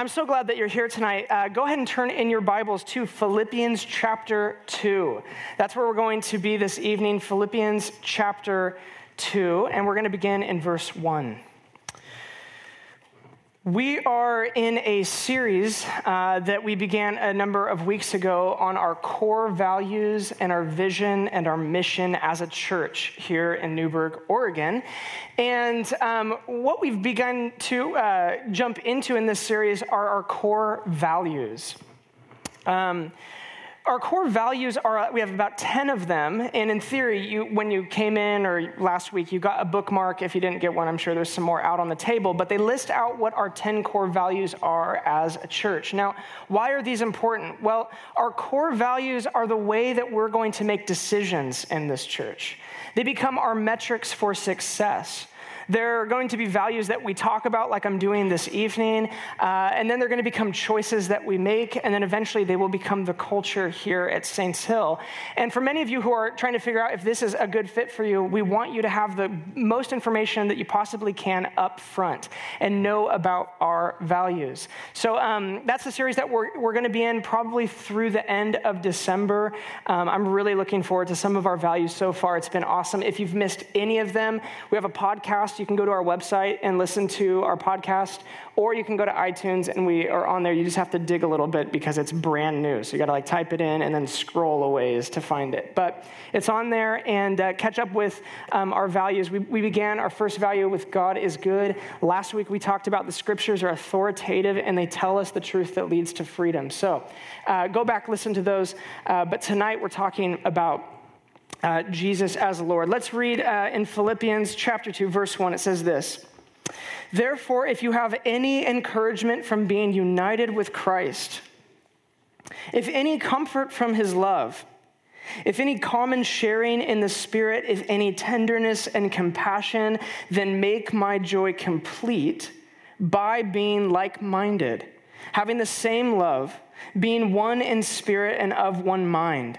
I'm so glad that you're here tonight. Uh, go ahead and turn in your Bibles to Philippians chapter 2. That's where we're going to be this evening, Philippians chapter 2, and we're going to begin in verse 1. We are in a series uh, that we began a number of weeks ago on our core values and our vision and our mission as a church here in Newberg, Oregon. And um, what we've begun to uh, jump into in this series are our core values. Um, our core values are uh, we have about 10 of them. And in theory you, when you came in or last week you got a bookmark. If you didn't get one i'm sure there's some more out on the table. But they list out what our 10 core values are as a church. Now why are these important? Well our core values are the way that we're going to make decisions in this church. They become our metrics for success there are going to be values that we talk about, like I'm doing this evening, uh, and then they're going to become choices that we make, and then eventually they will become the culture here at Saints Hill. And for many of you who are trying to figure out if this is a good fit for you, we want you to have the most information that you possibly can up front and know about our values. So um, that's the series that we're, we're going to be in probably through the end of December. Um, I'm really looking forward to some of our values so far. It's been awesome. If you've missed any of them, we have a podcast you can go to our website and listen to our podcast, or you can go to iTunes and we are on there. You just have to dig a little bit because it's brand new. So you got to like type it in and then scroll a ways to find it. But it's on there and uh, catch up with um, our values. We, we began our first value with God is good. Last week we talked about the scriptures are authoritative and they tell us the truth that leads to freedom. So uh, go back, listen to those. Uh, but tonight we're talking about uh, Jesus as Lord. Let's read uh, in Philippians chapter 2, verse 1. It says this Therefore, if you have any encouragement from being united with Christ, if any comfort from his love, if any common sharing in the Spirit, if any tenderness and compassion, then make my joy complete by being like minded, having the same love, being one in spirit and of one mind.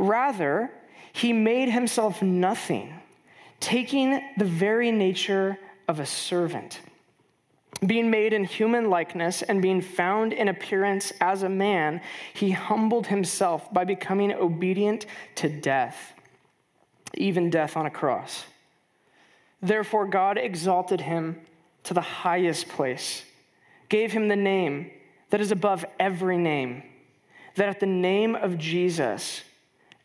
Rather, he made himself nothing, taking the very nature of a servant. Being made in human likeness and being found in appearance as a man, he humbled himself by becoming obedient to death, even death on a cross. Therefore, God exalted him to the highest place, gave him the name that is above every name, that at the name of Jesus,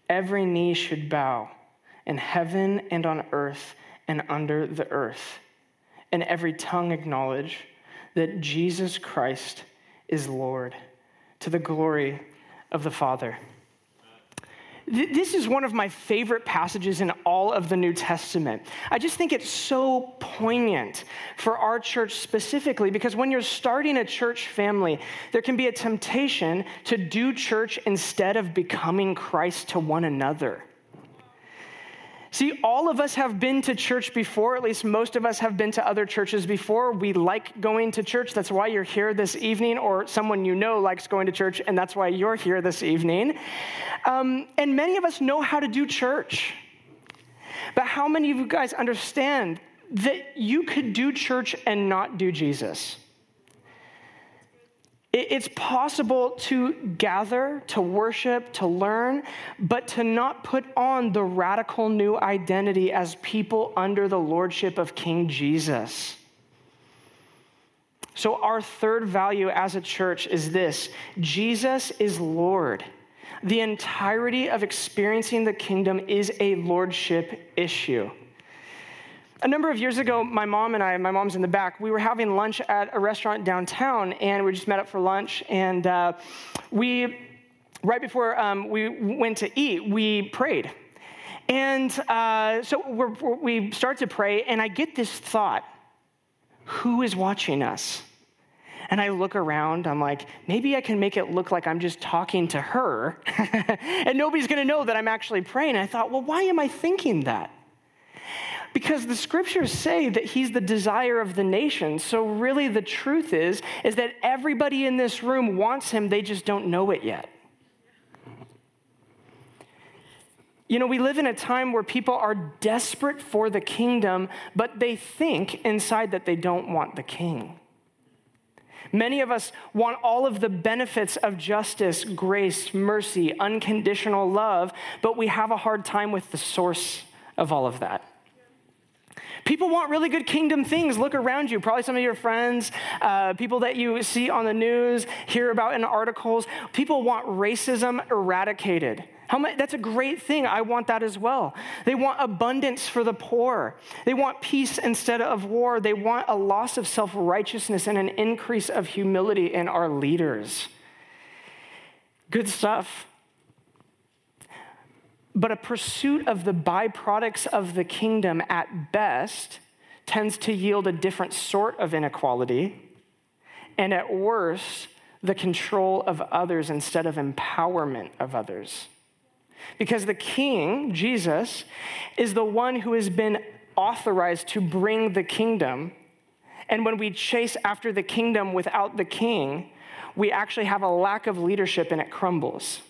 every knee should bow in heaven and on earth and under the earth, and every tongue acknowledge that Jesus Christ is Lord to the glory of the Father. This is one of my favorite passages in all of the New Testament. I just think it's so poignant for our church specifically because when you're starting a church family, there can be a temptation to do church instead of becoming Christ to one another. See, all of us have been to church before, at least most of us have been to other churches before. We like going to church. That's why you're here this evening, or someone you know likes going to church, and that's why you're here this evening. Um, and many of us know how to do church. But how many of you guys understand that you could do church and not do Jesus? It's possible to gather, to worship, to learn, but to not put on the radical new identity as people under the lordship of King Jesus. So, our third value as a church is this Jesus is Lord. The entirety of experiencing the kingdom is a lordship issue. A number of years ago, my mom and I, my mom's in the back, we were having lunch at a restaurant downtown, and we just met up for lunch. And uh, we, right before um, we went to eat, we prayed. And uh, so we start to pray, and I get this thought who is watching us? And I look around, I'm like, maybe I can make it look like I'm just talking to her, and nobody's gonna know that I'm actually praying. I thought, well, why am I thinking that? Because the scriptures say that he's the desire of the nation. So really the truth is is that everybody in this room wants him, they just don't know it yet. You know, we live in a time where people are desperate for the kingdom, but they think inside that they don't want the king. Many of us want all of the benefits of justice, grace, mercy, unconditional love, but we have a hard time with the source of all of that. People want really good kingdom things. Look around you. Probably some of your friends, uh, people that you see on the news, hear about in articles. People want racism eradicated. Much, that's a great thing. I want that as well. They want abundance for the poor. They want peace instead of war. They want a loss of self righteousness and an increase of humility in our leaders. Good stuff. But a pursuit of the byproducts of the kingdom at best tends to yield a different sort of inequality, and at worst, the control of others instead of empowerment of others. Because the king, Jesus, is the one who has been authorized to bring the kingdom. And when we chase after the kingdom without the king, we actually have a lack of leadership and it crumbles.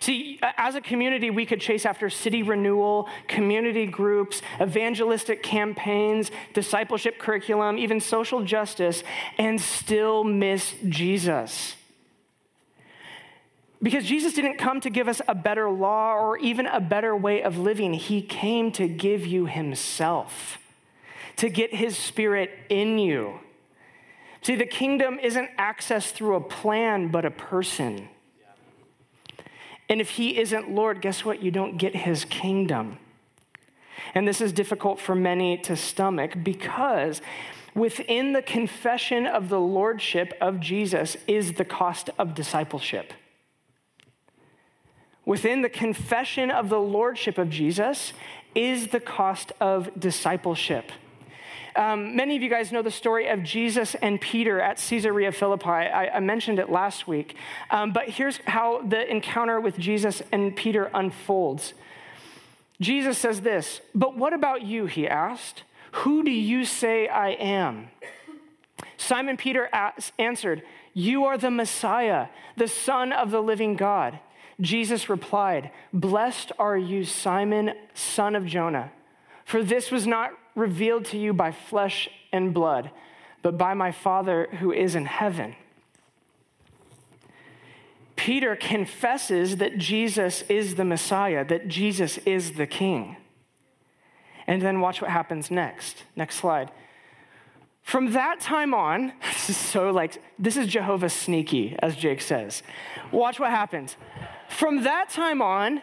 See, as a community, we could chase after city renewal, community groups, evangelistic campaigns, discipleship curriculum, even social justice, and still miss Jesus. Because Jesus didn't come to give us a better law or even a better way of living. He came to give you Himself, to get His Spirit in you. See, the kingdom isn't accessed through a plan, but a person. And if He isn't Lord, guess what? You don't get His kingdom. And this is difficult for many to stomach because within the confession of the Lordship of Jesus is the cost of discipleship. Within the confession of the lordship of Jesus is the cost of discipleship. Um, many of you guys know the story of Jesus and Peter at Caesarea Philippi. I, I mentioned it last week. Um, but here's how the encounter with Jesus and Peter unfolds. Jesus says this, But what about you? He asked. Who do you say I am? Simon Peter answered, You are the Messiah, the Son of the living God. Jesus replied, Blessed are you, Simon, son of Jonah, for this was not revealed to you by flesh and blood, but by my Father who is in heaven. Peter confesses that Jesus is the Messiah, that Jesus is the King. And then watch what happens next. Next slide. From that time on, this is so like, this is Jehovah sneaky, as Jake says. Watch what happens. From that time on,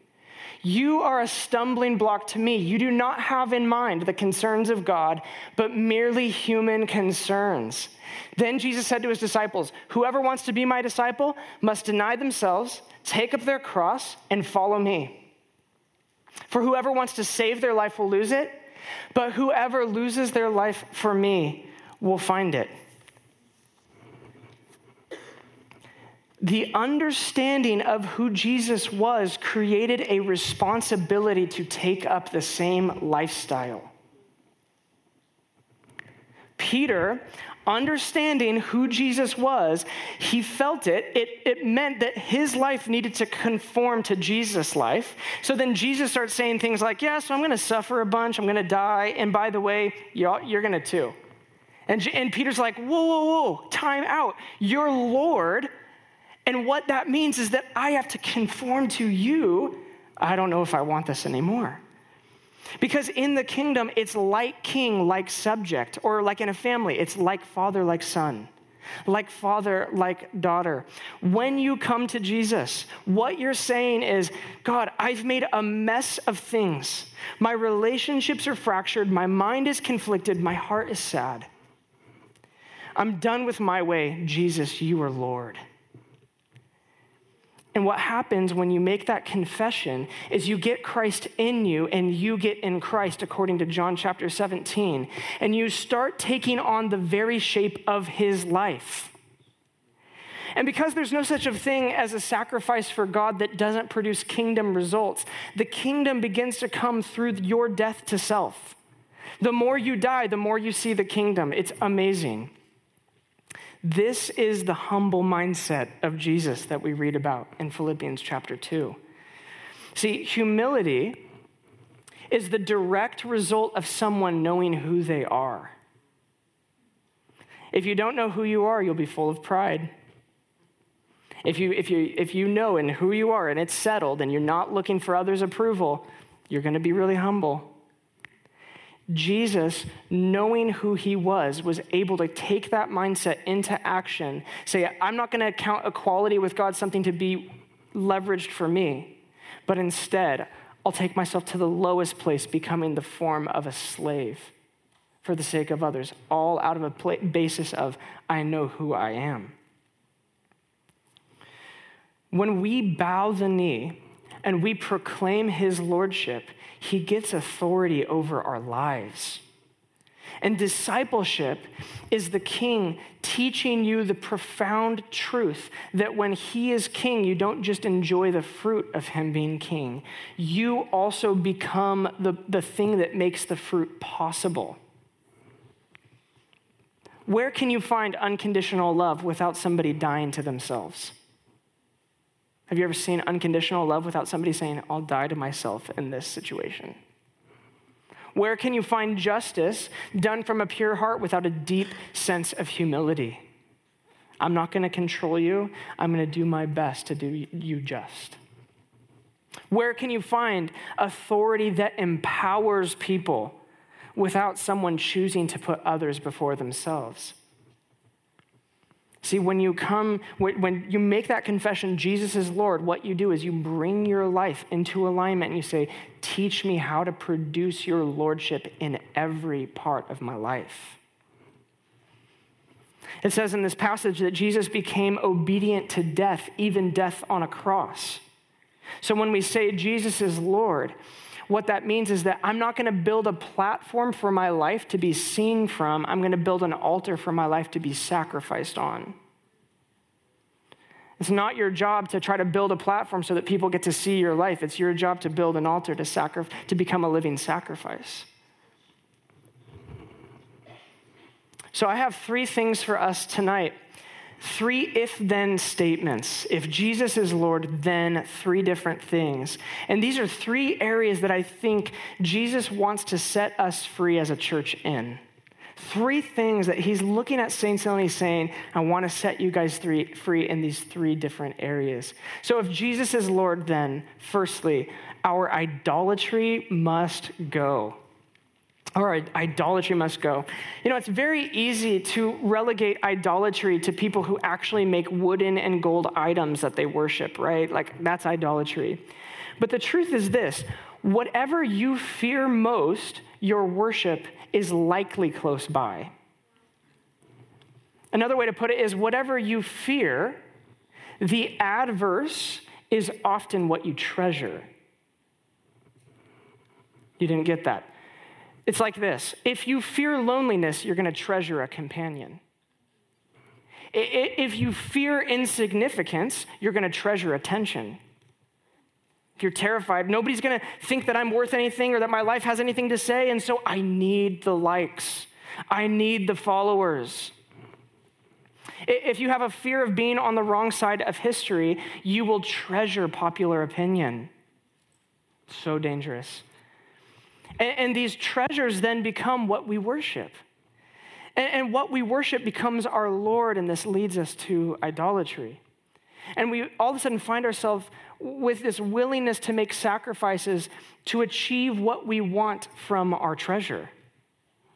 You are a stumbling block to me. You do not have in mind the concerns of God, but merely human concerns. Then Jesus said to his disciples, Whoever wants to be my disciple must deny themselves, take up their cross, and follow me. For whoever wants to save their life will lose it, but whoever loses their life for me will find it. The understanding of who Jesus was created a responsibility to take up the same lifestyle. Peter, understanding who Jesus was, he felt it. it. It meant that his life needed to conform to Jesus' life. So then Jesus starts saying things like, Yeah, so I'm going to suffer a bunch, I'm going to die, and by the way, you're going to too. And, and Peter's like, Whoa, whoa, whoa, time out. Your Lord and what that means is that I have to conform to you. I don't know if I want this anymore. Because in the kingdom, it's like king, like subject, or like in a family, it's like father, like son. like father, like daughter. When you come to Jesus, what you're saying is, God, I've made a mess of things. My relationships are fractured. My mind is conflicted. My heart is sad. I'm done with my way. Jesus, you are Lord. And what happens when you make that confession is you get Christ in you and you get in Christ, according to John chapter 17. And you start taking on the very shape of his life. And because there's no such a thing as a sacrifice for God that doesn't produce kingdom results, the kingdom begins to come through your death to self. The more you die, the more you see the kingdom. It's amazing. This is the humble mindset of Jesus that we read about in Philippians chapter 2. See, humility is the direct result of someone knowing who they are. If you don't know who you are, you'll be full of pride. If you, if you, if you know and who you are and it's settled and you're not looking for others' approval, you're going to be really humble. Jesus, knowing who he was, was able to take that mindset into action. Say, I'm not going to count equality with God something to be leveraged for me, but instead, I'll take myself to the lowest place, becoming the form of a slave for the sake of others, all out of a basis of, I know who I am. When we bow the knee and we proclaim his lordship, he gets authority over our lives. And discipleship is the king teaching you the profound truth that when he is king, you don't just enjoy the fruit of him being king, you also become the, the thing that makes the fruit possible. Where can you find unconditional love without somebody dying to themselves? Have you ever seen unconditional love without somebody saying, I'll die to myself in this situation? Where can you find justice done from a pure heart without a deep sense of humility? I'm not going to control you. I'm going to do my best to do you just. Where can you find authority that empowers people without someone choosing to put others before themselves? See, when you come, when you make that confession, Jesus is Lord, what you do is you bring your life into alignment and you say, Teach me how to produce your Lordship in every part of my life. It says in this passage that Jesus became obedient to death, even death on a cross. So when we say Jesus is Lord, what that means is that I'm not going to build a platform for my life to be seen from. I'm going to build an altar for my life to be sacrificed on. It's not your job to try to build a platform so that people get to see your life. It's your job to build an altar to, sacri- to become a living sacrifice. So I have three things for us tonight three if then statements. If Jesus is Lord, then three different things. And these are three areas that I think Jesus wants to set us free as a church in. Three things that he's looking at Saints and he's saying, I want to set you guys three, free in these three different areas. So if Jesus is Lord, then firstly, our idolatry must go or idolatry must go. You know, it's very easy to relegate idolatry to people who actually make wooden and gold items that they worship, right? Like, that's idolatry. But the truth is this whatever you fear most, your worship is likely close by. Another way to put it is whatever you fear, the adverse is often what you treasure. You didn't get that. It's like this if you fear loneliness, you're going to treasure a companion. If you fear insignificance, you're going to treasure attention. If you're terrified, nobody's going to think that I'm worth anything or that my life has anything to say, and so I need the likes, I need the followers. If you have a fear of being on the wrong side of history, you will treasure popular opinion. So dangerous. And, and these treasures then become what we worship. And, and what we worship becomes our Lord, and this leads us to idolatry. And we all of a sudden find ourselves with this willingness to make sacrifices to achieve what we want from our treasure.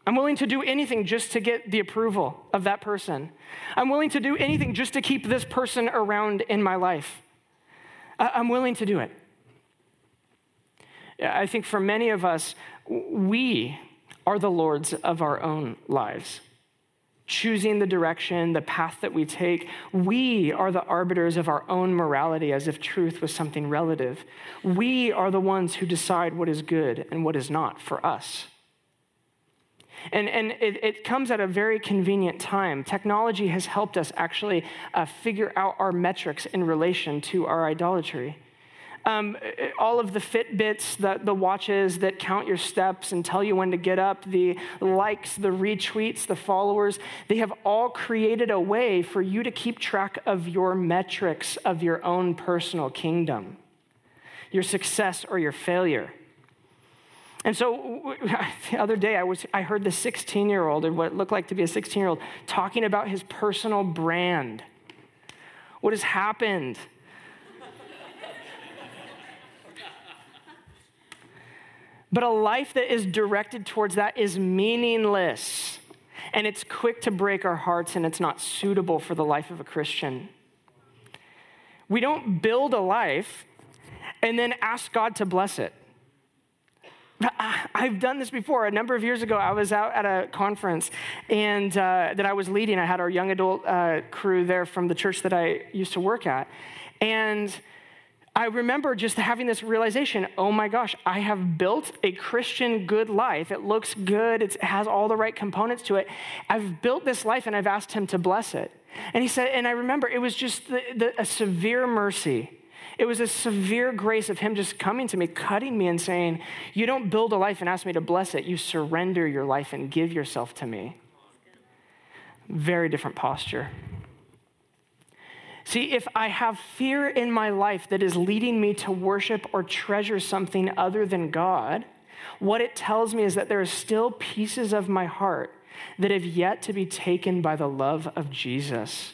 I'm willing to do anything just to get the approval of that person. I'm willing to do anything just to keep this person around in my life. I'm willing to do it. I think for many of us, we are the lords of our own lives. Choosing the direction, the path that we take, we are the arbiters of our own morality as if truth was something relative. We are the ones who decide what is good and what is not for us. And, and it, it, comes at a very convenient time. Technology has helped us actually uh, figure out our metrics in relation to our idolatry. Um, all of the Fitbits, the, the watches that count your steps and tell you when to get up, the likes, the retweets, the followers, they have all created a way for you to keep track of your metrics of your own personal kingdom, your success or your failure. And so the other day, I, was, I heard the 16 year old, or what it looked like to be a 16 year old, talking about his personal brand. What has happened? But a life that is directed towards that is meaningless. And it's quick to break our hearts, and it's not suitable for the life of a Christian. We don't build a life and then ask God to bless it. I've done this before. A number of years ago, I was out at a conference and uh, that I was leading. I had our young adult uh, crew there from the church that I used to work at. And I remember just having this realization oh my gosh, I have built a Christian good life. It looks good, it has all the right components to it. I've built this life and I've asked Him to bless it. And He said, and I remember it was just the, the, a severe mercy it was a severe grace of Him just coming to me, cutting me, and saying, You don't build a life and ask me to bless it. You surrender your life and give yourself to me. Very different posture. See, if I have fear in my life that is leading me to worship or treasure something other than God, what it tells me is that there are still pieces of my heart that have yet to be taken by the love of Jesus.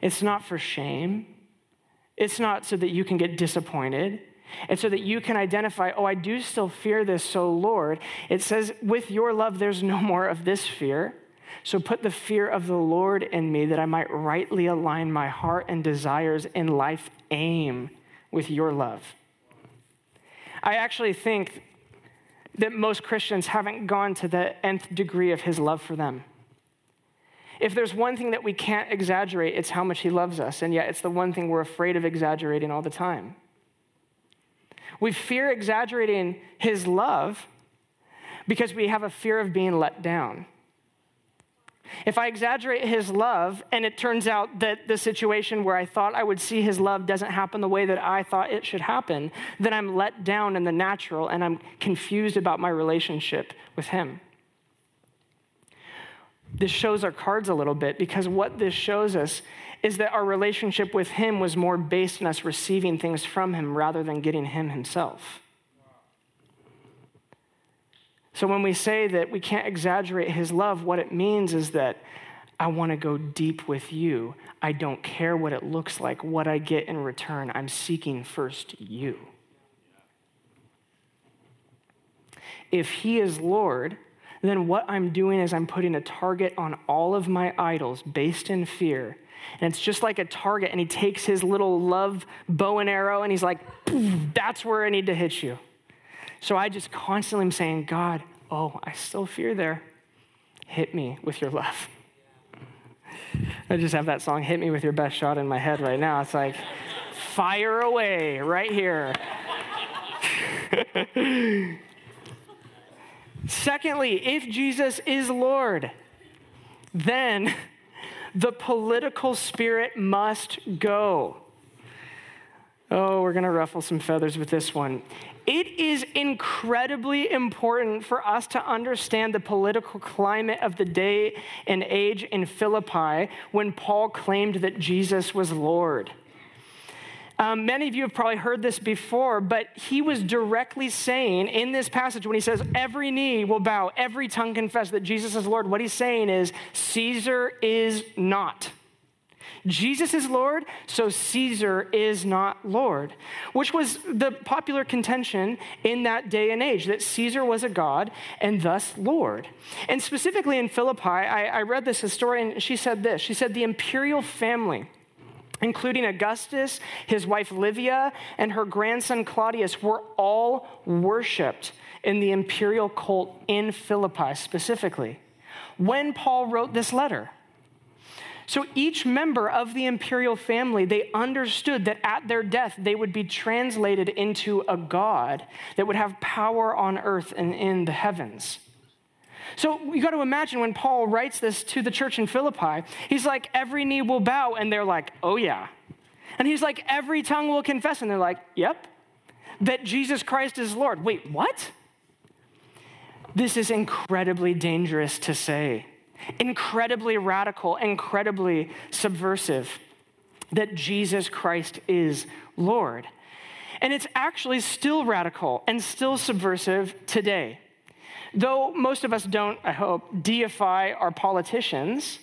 It's not for shame. It's not so that you can get disappointed. It's so that you can identify, oh, I do still fear this, so Lord. It says, with your love, there's no more of this fear. So put the fear of the Lord in me that I might rightly align my heart and desires in life aim with your love. I actually think that most Christians haven't gone to the nth degree of his love for them. If there's one thing that we can't exaggerate, it's how much He loves us. And yet, it's the one thing we're afraid of exaggerating all the time. We fear exaggerating His love because we have a fear of being let down. If I exaggerate his love and it turns out that the situation where I thought I would see his love doesn't happen the way that I thought it should happen, then I'm let down in the natural and I'm confused about my relationship with him this shows our cards a little bit because what this shows us is that our relationship with Him was more based on us receiving things from Him rather than getting Him Himself. So when we say that we can't exaggerate His love, what it means is that I want to go deep with you. I don't care what it looks like, what I get in return. I'm seeking first you. If He is Lord, then what I'm doing is I'm putting a target on all of my idols based in fear. And it's just like a target, and he takes his little love bow and arrow and he's like, that's where I need to hit you. So I just constantly am saying, God, oh, I still fear there. Hit me with your love. I just have that song, Hit Me With Your Best Shot, in my head right now. It's like, fire away right here. Secondly, if Jesus is Lord, then the political spirit must go. Oh, we're going to ruffle some feathers with this one. It is incredibly important for us to understand the political climate of the day and age in Philippi when Paul claimed that Jesus was Lord. Um, many of you have probably heard this before, but he was directly saying in this passage when he says, Every knee will bow, every tongue confess that Jesus is Lord, what he's saying is, Caesar is not. Jesus is Lord, so Caesar is not Lord, which was the popular contention in that day and age that Caesar was a God and thus Lord. And specifically in Philippi, I, I read this historian, she said this She said, The imperial family including Augustus, his wife Livia, and her grandson Claudius, were all worshiped in the imperial cult in Philippi specifically when Paul wrote this letter. So each member of the imperial family, they understood that at their death, they would be translated into a God that would have power on earth and in the heavens. So you got to imagine when Paul writes this to the church in Philippi, he's like, every knee will bow, and they're like, oh yeah. And he's like, every tongue will confess, and they're like, yep, that Jesus Christ is Lord. Wait, what? This is incredibly dangerous to say, incredibly radical, incredibly subversive that Jesus Christ is Lord. And it's actually still radical and still subversive today. Though most of us don't, I hope, deify our politicians,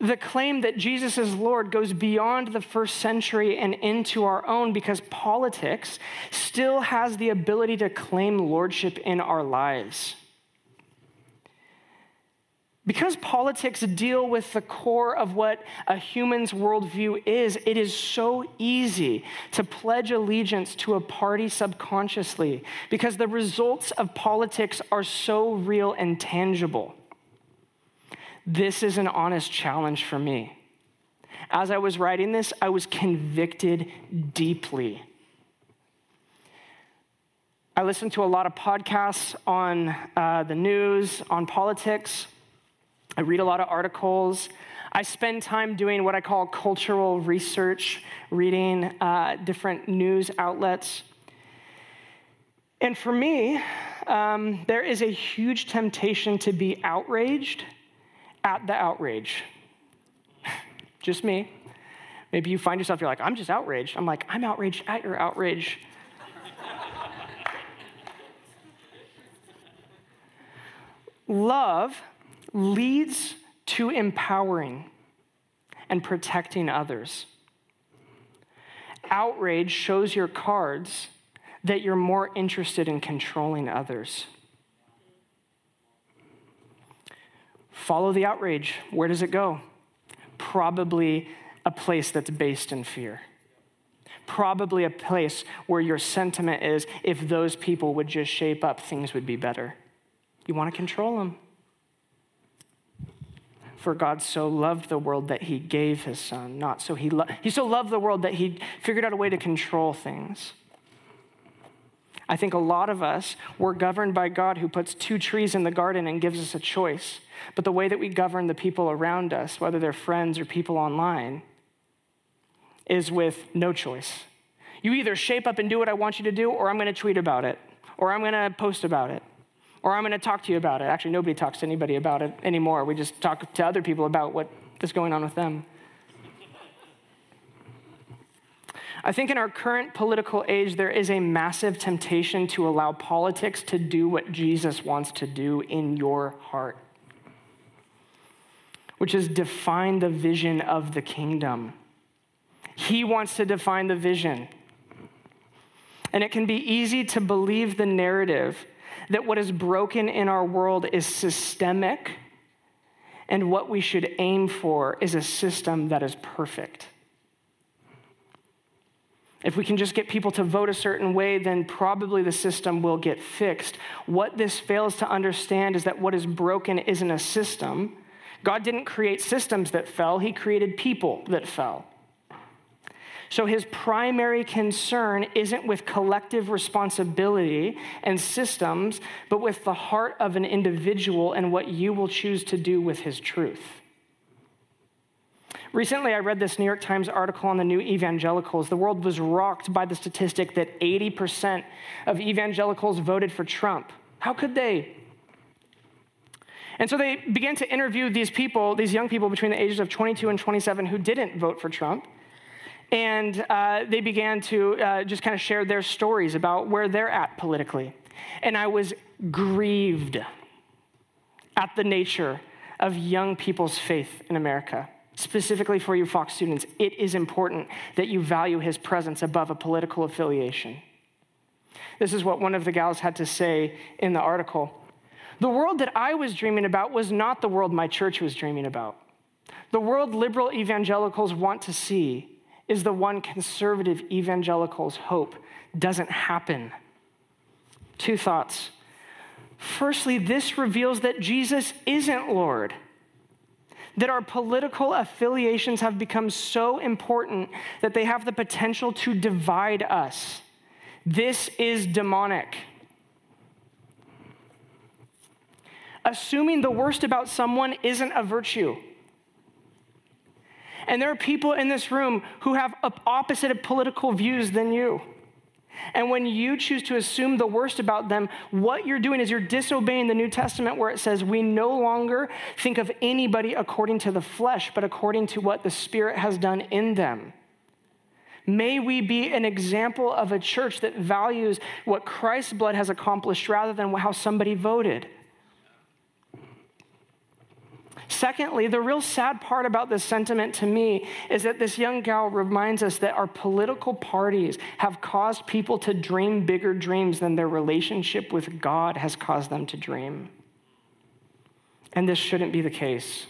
the claim that Jesus is Lord goes beyond the first century and into our own because politics still has the ability to claim lordship in our lives. Because politics deal with the core of what a human's worldview is, it is so easy to pledge allegiance to a party subconsciously because the results of politics are so real and tangible. This is an honest challenge for me. As I was writing this, I was convicted deeply. I listened to a lot of podcasts on uh, the news, on politics. I read a lot of articles. I spend time doing what I call cultural research, reading uh, different news outlets. And for me, um, there is a huge temptation to be outraged at the outrage. just me. Maybe you find yourself, you're like, I'm just outraged. I'm like, I'm outraged at your outrage. Love leads to empowering and protecting others. Outrage shows your cards that you're more interested in controlling others. Follow the outrage. Where does it go? Probably a place that's based in fear. Probably a place where your sentiment is if those people would just shape up, things would be better. You want to control them. For God so loved the world that he gave his son, not so he, lo- he so loved the world that he figured out a way to control things. I think a lot of us were governed by God who puts two trees in the garden and gives us a choice. But the way that we govern the people around us, whether they're friends or people online, is with no choice. You either shape up and do what I want you to do, or I'm going to tweet about it, or I'm going to post about it or I'm going to talk to you about it. Actually, nobody talks to anybody about it anymore. We just talk to other people about what is going on with them. I think in our current political age, there is a massive temptation to allow politics to do what Jesus wants to do in your heart, which is define the vision of the kingdom. He wants to define the vision. And it can be easy to believe the narrative that what is broken in our world is systemic, and what we should aim for is a system that is perfect. If we can just get people to vote a certain way, then probably the system will get fixed. What this fails to understand is that what is broken isn't a system. God didn't create systems that fell, He created people that fell. So his primary concern isn't with collective responsibility and systems, but with the heart of an individual and what you will choose to do with his truth. Recently, I read this New York Times article on the new evangelicals. The world was rocked by the statistic that 80% of evangelicals voted for Trump. How could they? And so they began to interview these people, these young people between the ages of 22 and 27 who didn't vote for Trump. And uh, they began to uh, just kind of share their stories about where they're at politically. And I was grieved at the nature of young people's faith in America. specifically for you Fox students, it is important that you value his presence above a political affiliation. This is what one of the gals had to say in the article. The world that I was dreaming about was not the world my church was dreaming about. The world liberal evangelicals want to see is the one conservative evangelicals hope doesn't happen. Two thoughts. Firstly, this reveals that Jesus isn't Lord that our political affiliations have become so important that they have the potential to divide us. This is demonic. Assuming the worst about someone isn't a virtue. And there are people in this room who have opposite political views than you. And when you choose to assume the worst about them, what you're doing is you're disobeying the New Testament where it says we no longer think of anybody according to the flesh, but according to what the Spirit has done in them. May we be an example of a church that values what Christ's blood has accomplished rather than how somebody voted. Secondly, the real sad part about this sentiment to me is that this young gal reminds us that our political parties have caused people to dream bigger dreams than their relationship with God has caused them to dream. And this shouldn't be the case.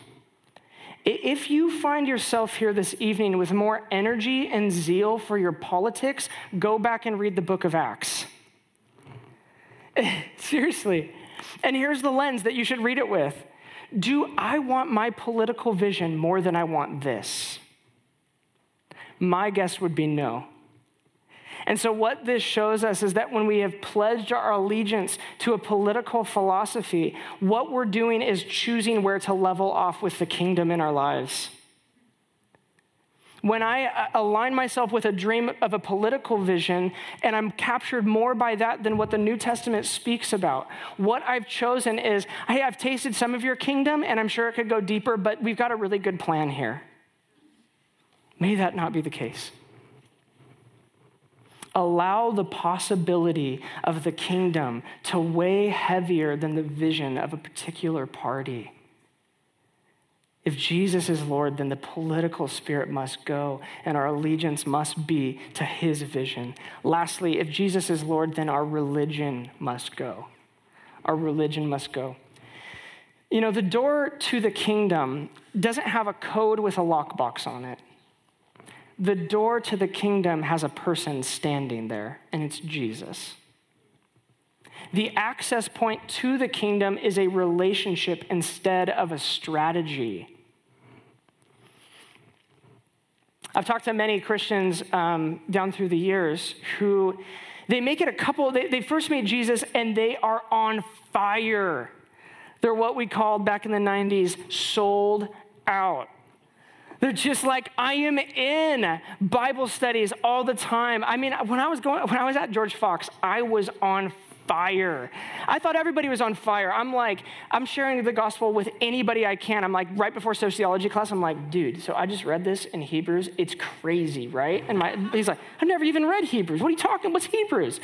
If you find yourself here this evening with more energy and zeal for your politics, go back and read the book of Acts. Seriously. And here's the lens that you should read it with do I want my political vision more than I want this? My guess would be no. And so, what this shows us is that when we have pledged our allegiance to a political philosophy, what we're doing is choosing where to level off with the kingdom in our lives. When I uh, align myself with a dream of a political vision and I'm captured more by that than what the New Testament speaks about, what I've chosen is hey, I've tasted some of your kingdom and I'm sure it could go deeper, but we've got a really good plan here. May that not be the case. Allow the possibility of the kingdom to weigh heavier than the vision of a particular party. If Jesus is Lord, then the political spirit must go and our allegiance must be to his vision. Lastly, if Jesus is Lord, then our religion must go. Our religion must go. You know, the door to the kingdom doesn't have a code with a lockbox on it. The door to the kingdom has a person standing there, and it's Jesus. The access point to the kingdom is a relationship instead of a strategy. I've talked to many Christians um, down through the years who they make it a couple, they, they first meet Jesus and they are on fire. They're what we called back in the 90s sold out. They're just like, I am in Bible studies all the time. I mean, when I was going, when I was at George Fox, I was on fire. I thought everybody was on fire. I'm like, I'm sharing the gospel with anybody I can. I'm like, right before sociology class, I'm like, dude, so I just read this in Hebrews. It's crazy, right? And my, he's like, I've never even read Hebrews. What are you talking? What's Hebrews?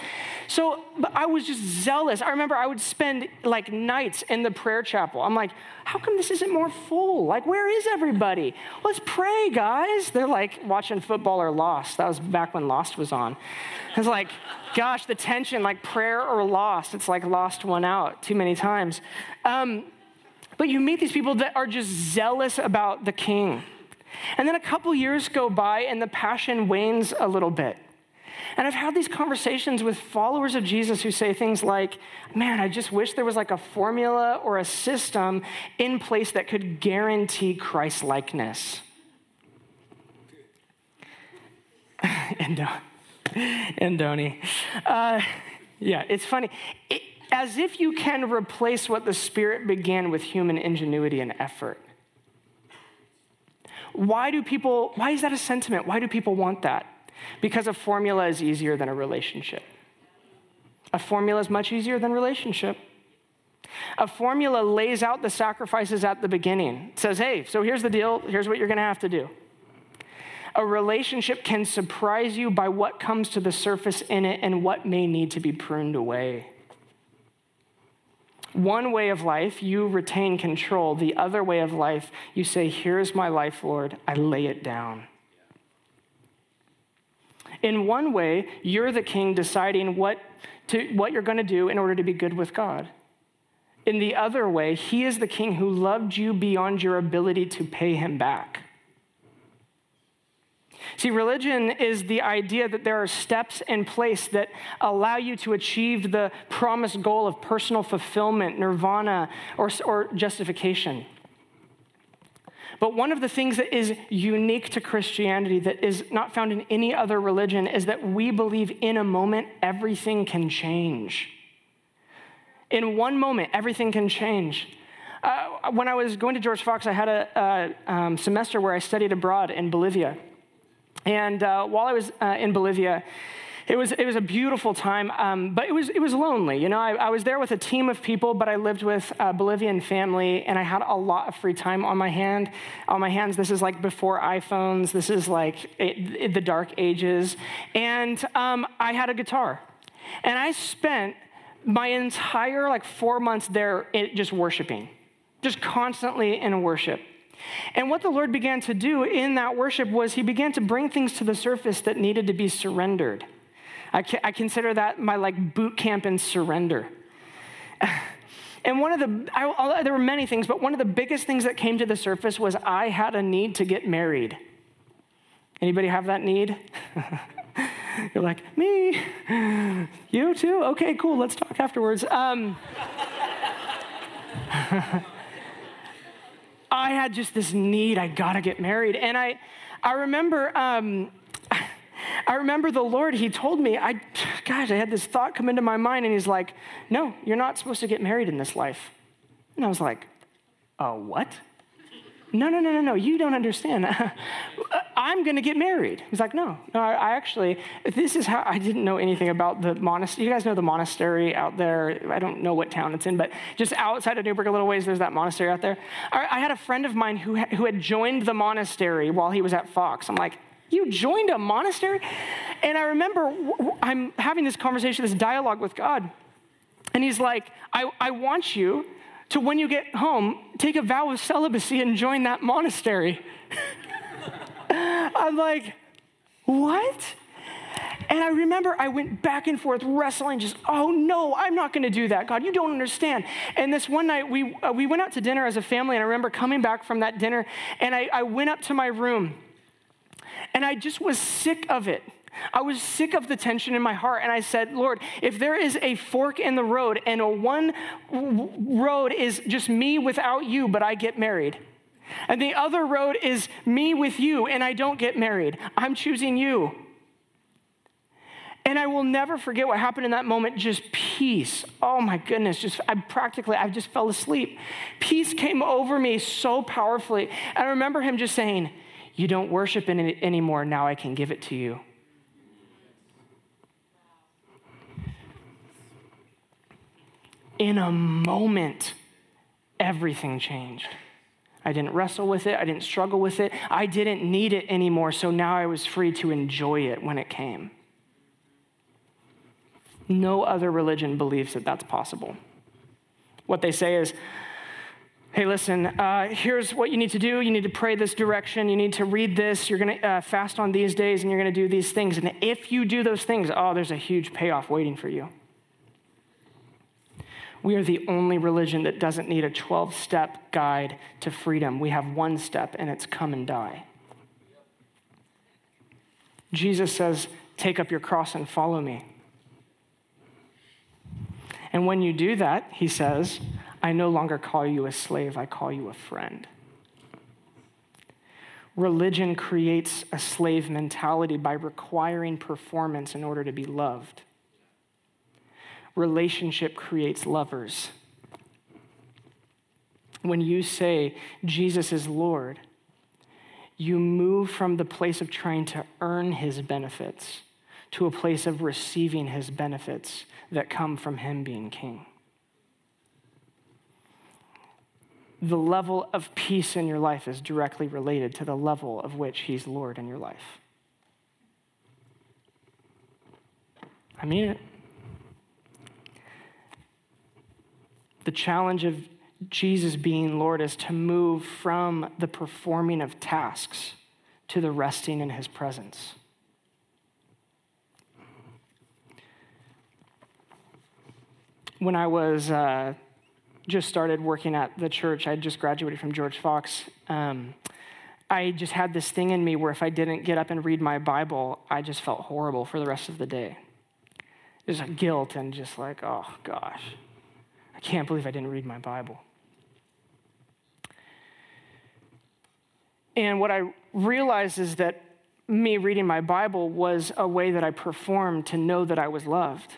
So but I was just zealous. I remember I would spend like nights in the prayer chapel. I'm like, how come this isn't more full? Like, where is everybody? Let's pray, guys. They're like watching football or Lost. That was back when Lost was on. It's like, gosh, the tension, like prayer or lost. It's like lost one out too many times. Um, but you meet these people that are just zealous about the king. And then a couple years go by and the passion wanes a little bit. And I've had these conversations with followers of Jesus who say things like, man, I just wish there was like a formula or a system in place that could guarantee Christ likeness. and uh, and Donnie. Uh, yeah, it's funny. It, as if you can replace what the Spirit began with human ingenuity and effort. Why do people, why is that a sentiment? Why do people want that? Because a formula is easier than a relationship. A formula is much easier than relationship. A formula lays out the sacrifices at the beginning. It says, hey, so here's the deal, here's what you're gonna have to do. A relationship can surprise you by what comes to the surface in it and what may need to be pruned away. One way of life, you retain control. The other way of life, you say, Here's my life, Lord. I lay it down. In one way, you're the king deciding what, to, what you're going to do in order to be good with God. In the other way, he is the king who loved you beyond your ability to pay him back. See, religion is the idea that there are steps in place that allow you to achieve the promised goal of personal fulfillment, nirvana, or, or justification. But one of the things that is unique to Christianity that is not found in any other religion is that we believe in a moment everything can change. In one moment, everything can change. Uh, when I was going to George Fox, I had a, a um, semester where I studied abroad in Bolivia. And uh, while I was uh, in Bolivia, it was, it was a beautiful time, um, but it was, it was lonely. You know, I, I, was there with a team of people, but I lived with a Bolivian family, and I had a lot of free time on my hand. On my hands, this is like before iPhones. This is like it, it, the dark ages, and um, I had a guitar, and I spent my entire like four months there just worshiping, just constantly in worship. And what the Lord began to do in that worship was He began to bring things to the surface that needed to be surrendered. I, I consider that my like boot camp in surrender. And one of the, I, there were many things, but one of the biggest things that came to the surface was I had a need to get married. Anybody have that need? You're like, me? You too? Okay, cool, let's talk afterwards. Um, I had just this need, I gotta get married. And I, I remember, um, I remember the Lord, He told me, I, gosh, I had this thought come into my mind, and He's like, no, you're not supposed to get married in this life. And I was like, uh, what? No, no, no, no, no, you don't understand. I'm going to get married. He's like, no, no, I, actually, this is how, I didn't know anything about the monastery. You guys know the monastery out there. I don't know what town it's in, but just outside of Newberg a little ways, there's that monastery out there. I, I had a friend of mine who, who had joined the monastery while he was at Fox. I'm like, you joined a monastery? And I remember I'm having this conversation, this dialogue with God. And he's like, I, I want you to, when you get home, take a vow of celibacy and join that monastery. I'm like, what? And I remember I went back and forth wrestling, just, oh no, I'm not gonna do that. God, you don't understand. And this one night, we, uh, we went out to dinner as a family, and I remember coming back from that dinner, and I, I went up to my room, and I just was sick of it. I was sick of the tension in my heart, and I said, Lord, if there is a fork in the road, and a one road is just me without you, but I get married, and the other road is me with you, and I don't get married, I'm choosing you. And I will never forget what happened in that moment just peace. Oh my goodness, just I practically, I just fell asleep. Peace came over me so powerfully. And I remember him just saying, You don't worship it anymore, now I can give it to you. In a moment, everything changed. I didn't wrestle with it. I didn't struggle with it. I didn't need it anymore. So now I was free to enjoy it when it came. No other religion believes that that's possible. What they say is, hey, listen, uh, here's what you need to do. You need to pray this direction. You need to read this. You're going to uh, fast on these days and you're going to do these things. And if you do those things, oh, there's a huge payoff waiting for you. We are the only religion that doesn't need a 12 step guide to freedom. We have one step, and it's come and die. Jesus says, Take up your cross and follow me. And when you do that, he says, I no longer call you a slave, I call you a friend. Religion creates a slave mentality by requiring performance in order to be loved relationship creates lovers. When you say Jesus is Lord, you move from the place of trying to earn his benefits to a place of receiving his benefits that come from him being king. The level of peace in your life is directly related to the level of which he's Lord in your life. I mean it. The challenge of Jesus being Lord is to move from the performing of tasks to the resting in his presence. When I was uh, just started working at the church, I just graduated from George Fox. Um, I just had this thing in me where if I didn't get up and read my Bible, I just felt horrible for the rest of the day. There's a guilt and just like, oh gosh, I can't believe I didn't read my Bible. And what I realized is that me reading my Bible was a way that I performed to know that I was loved.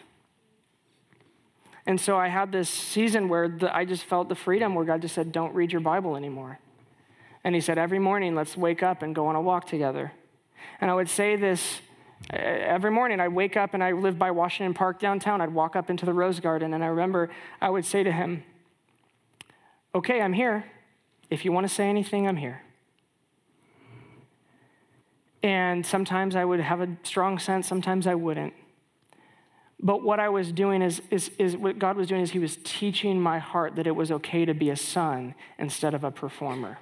And so I had this season where the, I just felt the freedom where God just said, Don't read your Bible anymore. And He said, Every morning, let's wake up and go on a walk together. And I would say this Uh, every morning. I'd wake up and I lived by Washington Park downtown. I'd walk up into the Rose Garden, and I remember I would say to Him, Okay, I'm here. If you want to say anything, I'm here. And sometimes I would have a strong sense, sometimes I wouldn't. But what I was doing is, is, is what God was doing is He was teaching my heart that it was okay to be a son instead of a performer.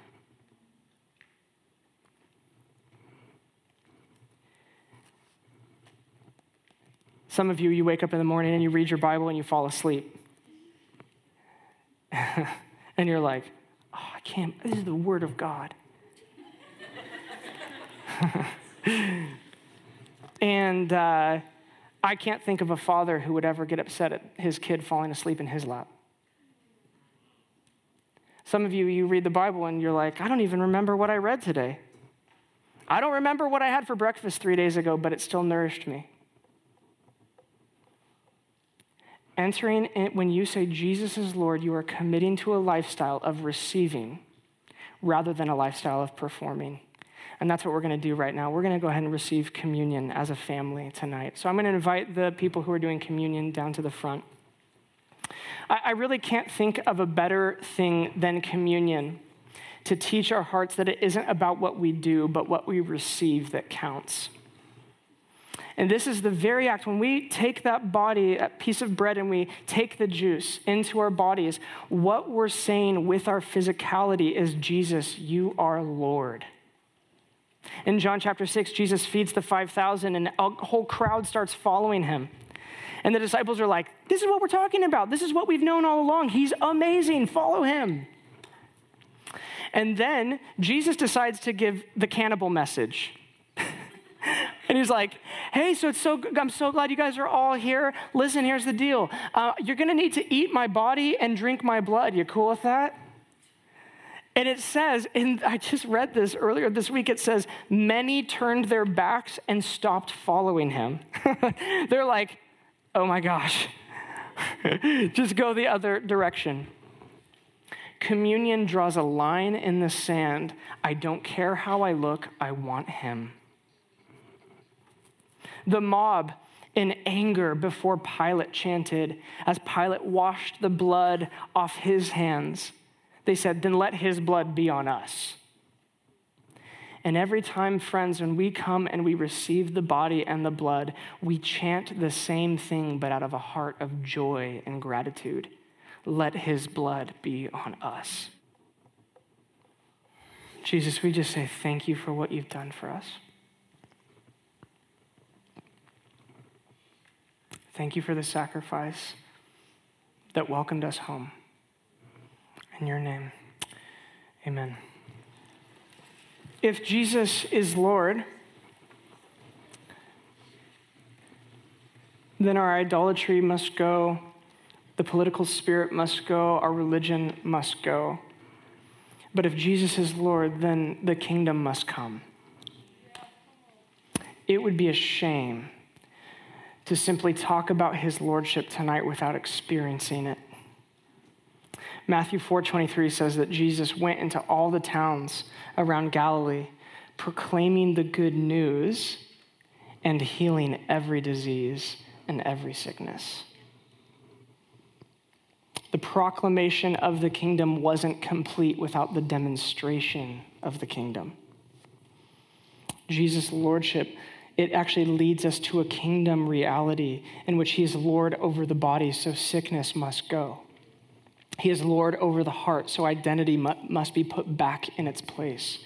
Some of you, you wake up in the morning and you read your Bible and you fall asleep. and you're like, oh, I can't, this is the Word of God. and uh, I can't think of a father who would ever get upset at his kid falling asleep in his lap. Some of you, you read the Bible and you're like, I don't even remember what I read today. I don't remember what I had for breakfast three days ago, but it still nourished me. Entering in, when you say Jesus is Lord, you are committing to a lifestyle of receiving rather than a lifestyle of performing. And that's what we're going to do right now. We're going to go ahead and receive communion as a family tonight. So I'm going to invite the people who are doing communion down to the front. I, really can't think of a better thing than communion to teach our hearts that it isn't about what we do, but what we receive that counts. And this is the very act when we take that body, a piece of bread, and we take the juice into our bodies, what we're saying with our physicality is Jesus, you are Lord. In John chapter 6, Jesus feeds the 5,000 and a whole crowd starts following him. And the disciples are like, This is what we're talking about. This is what we've known all along. He's amazing. Follow him. And then Jesus decides to give the cannibal message. And he's like, Hey, so it's so I'm so glad you guys are all here. Listen, here's the deal. Uh, you're going to need to eat my body and drink my blood. You cool with that? And it says, and I just read this earlier this week, it says, many turned their backs and stopped following him. They're like, oh my gosh, just go the other direction. Communion draws a line in the sand. I don't care how I look, I want him. The mob, in anger before Pilate chanted, as Pilate washed the blood off his hands, they said, then let his blood be on us. And every time, friends, when we come and we receive the body and the blood, we chant the same thing, but out of a heart of joy and gratitude. Let his blood be on us. Jesus, we just say thank you for what you've done for us. Thank you for the sacrifice that welcomed us home. In your name, amen. If Jesus is Lord, then our idolatry must go, the political spirit must go, our religion must go. But if Jesus is Lord, then the kingdom must come. It would be a shame to simply talk about his lordship tonight without experiencing it. Matthew 4:23 says that Jesus went into all the towns around Galilee proclaiming the good news and healing every disease and every sickness. The proclamation of the kingdom wasn't complete without the demonstration of the kingdom. Jesus' lordship, it actually leads us to a kingdom reality in which he is Lord over the body, so sickness must go. He is Lord over the heart, so identity must be put back in its place.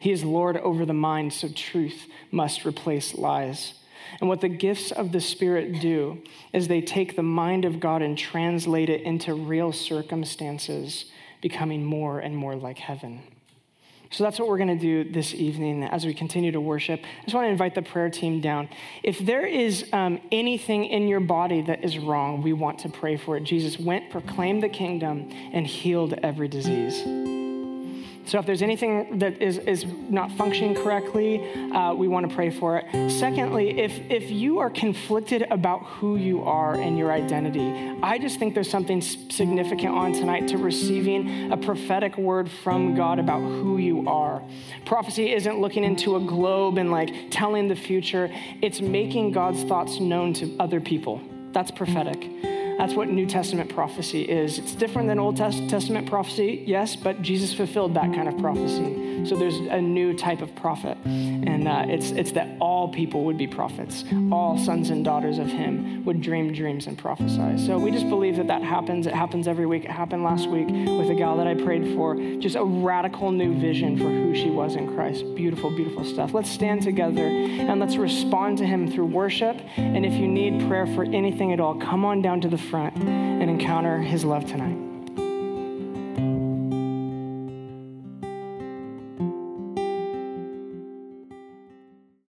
He is Lord over the mind, so truth must replace lies. And what the gifts of the Spirit do is they take the mind of God and translate it into real circumstances, becoming more and more like heaven. So that's what we're going to do this evening as we continue to worship. I just want to invite the prayer team down. If there is um, anything in your body that is wrong, we want to pray for it. Jesus went, proclaimed the kingdom, and healed every disease. So if there's anything that is, is not functioning correctly, uh, we want to pray for it. Secondly, if, if you are conflicted about who you are and your identity, I just think there's something significant on tonight to receiving a prophetic word from God about who you are. Prophecy isn't looking into a globe and like telling the future, it's making God's thoughts known to other people. That's prophetic. That's what New Testament prophecy is. It's different than Old Testament prophecy, yes, but Jesus fulfilled that kind of prophecy. So there's a new type of prophet. And uh, it's, it's that all people would be prophets. All sons and daughters of Him would dream dreams and prophesy. So we just believe that that happens. It happens every week. It happened last week with a gal that I prayed for. Just a radical new vision for who she was in Christ. Beautiful, beautiful stuff. Let's stand together and let's respond to Him through worship. And if you need prayer for anything at all, come on down to the and encounter his love tonight.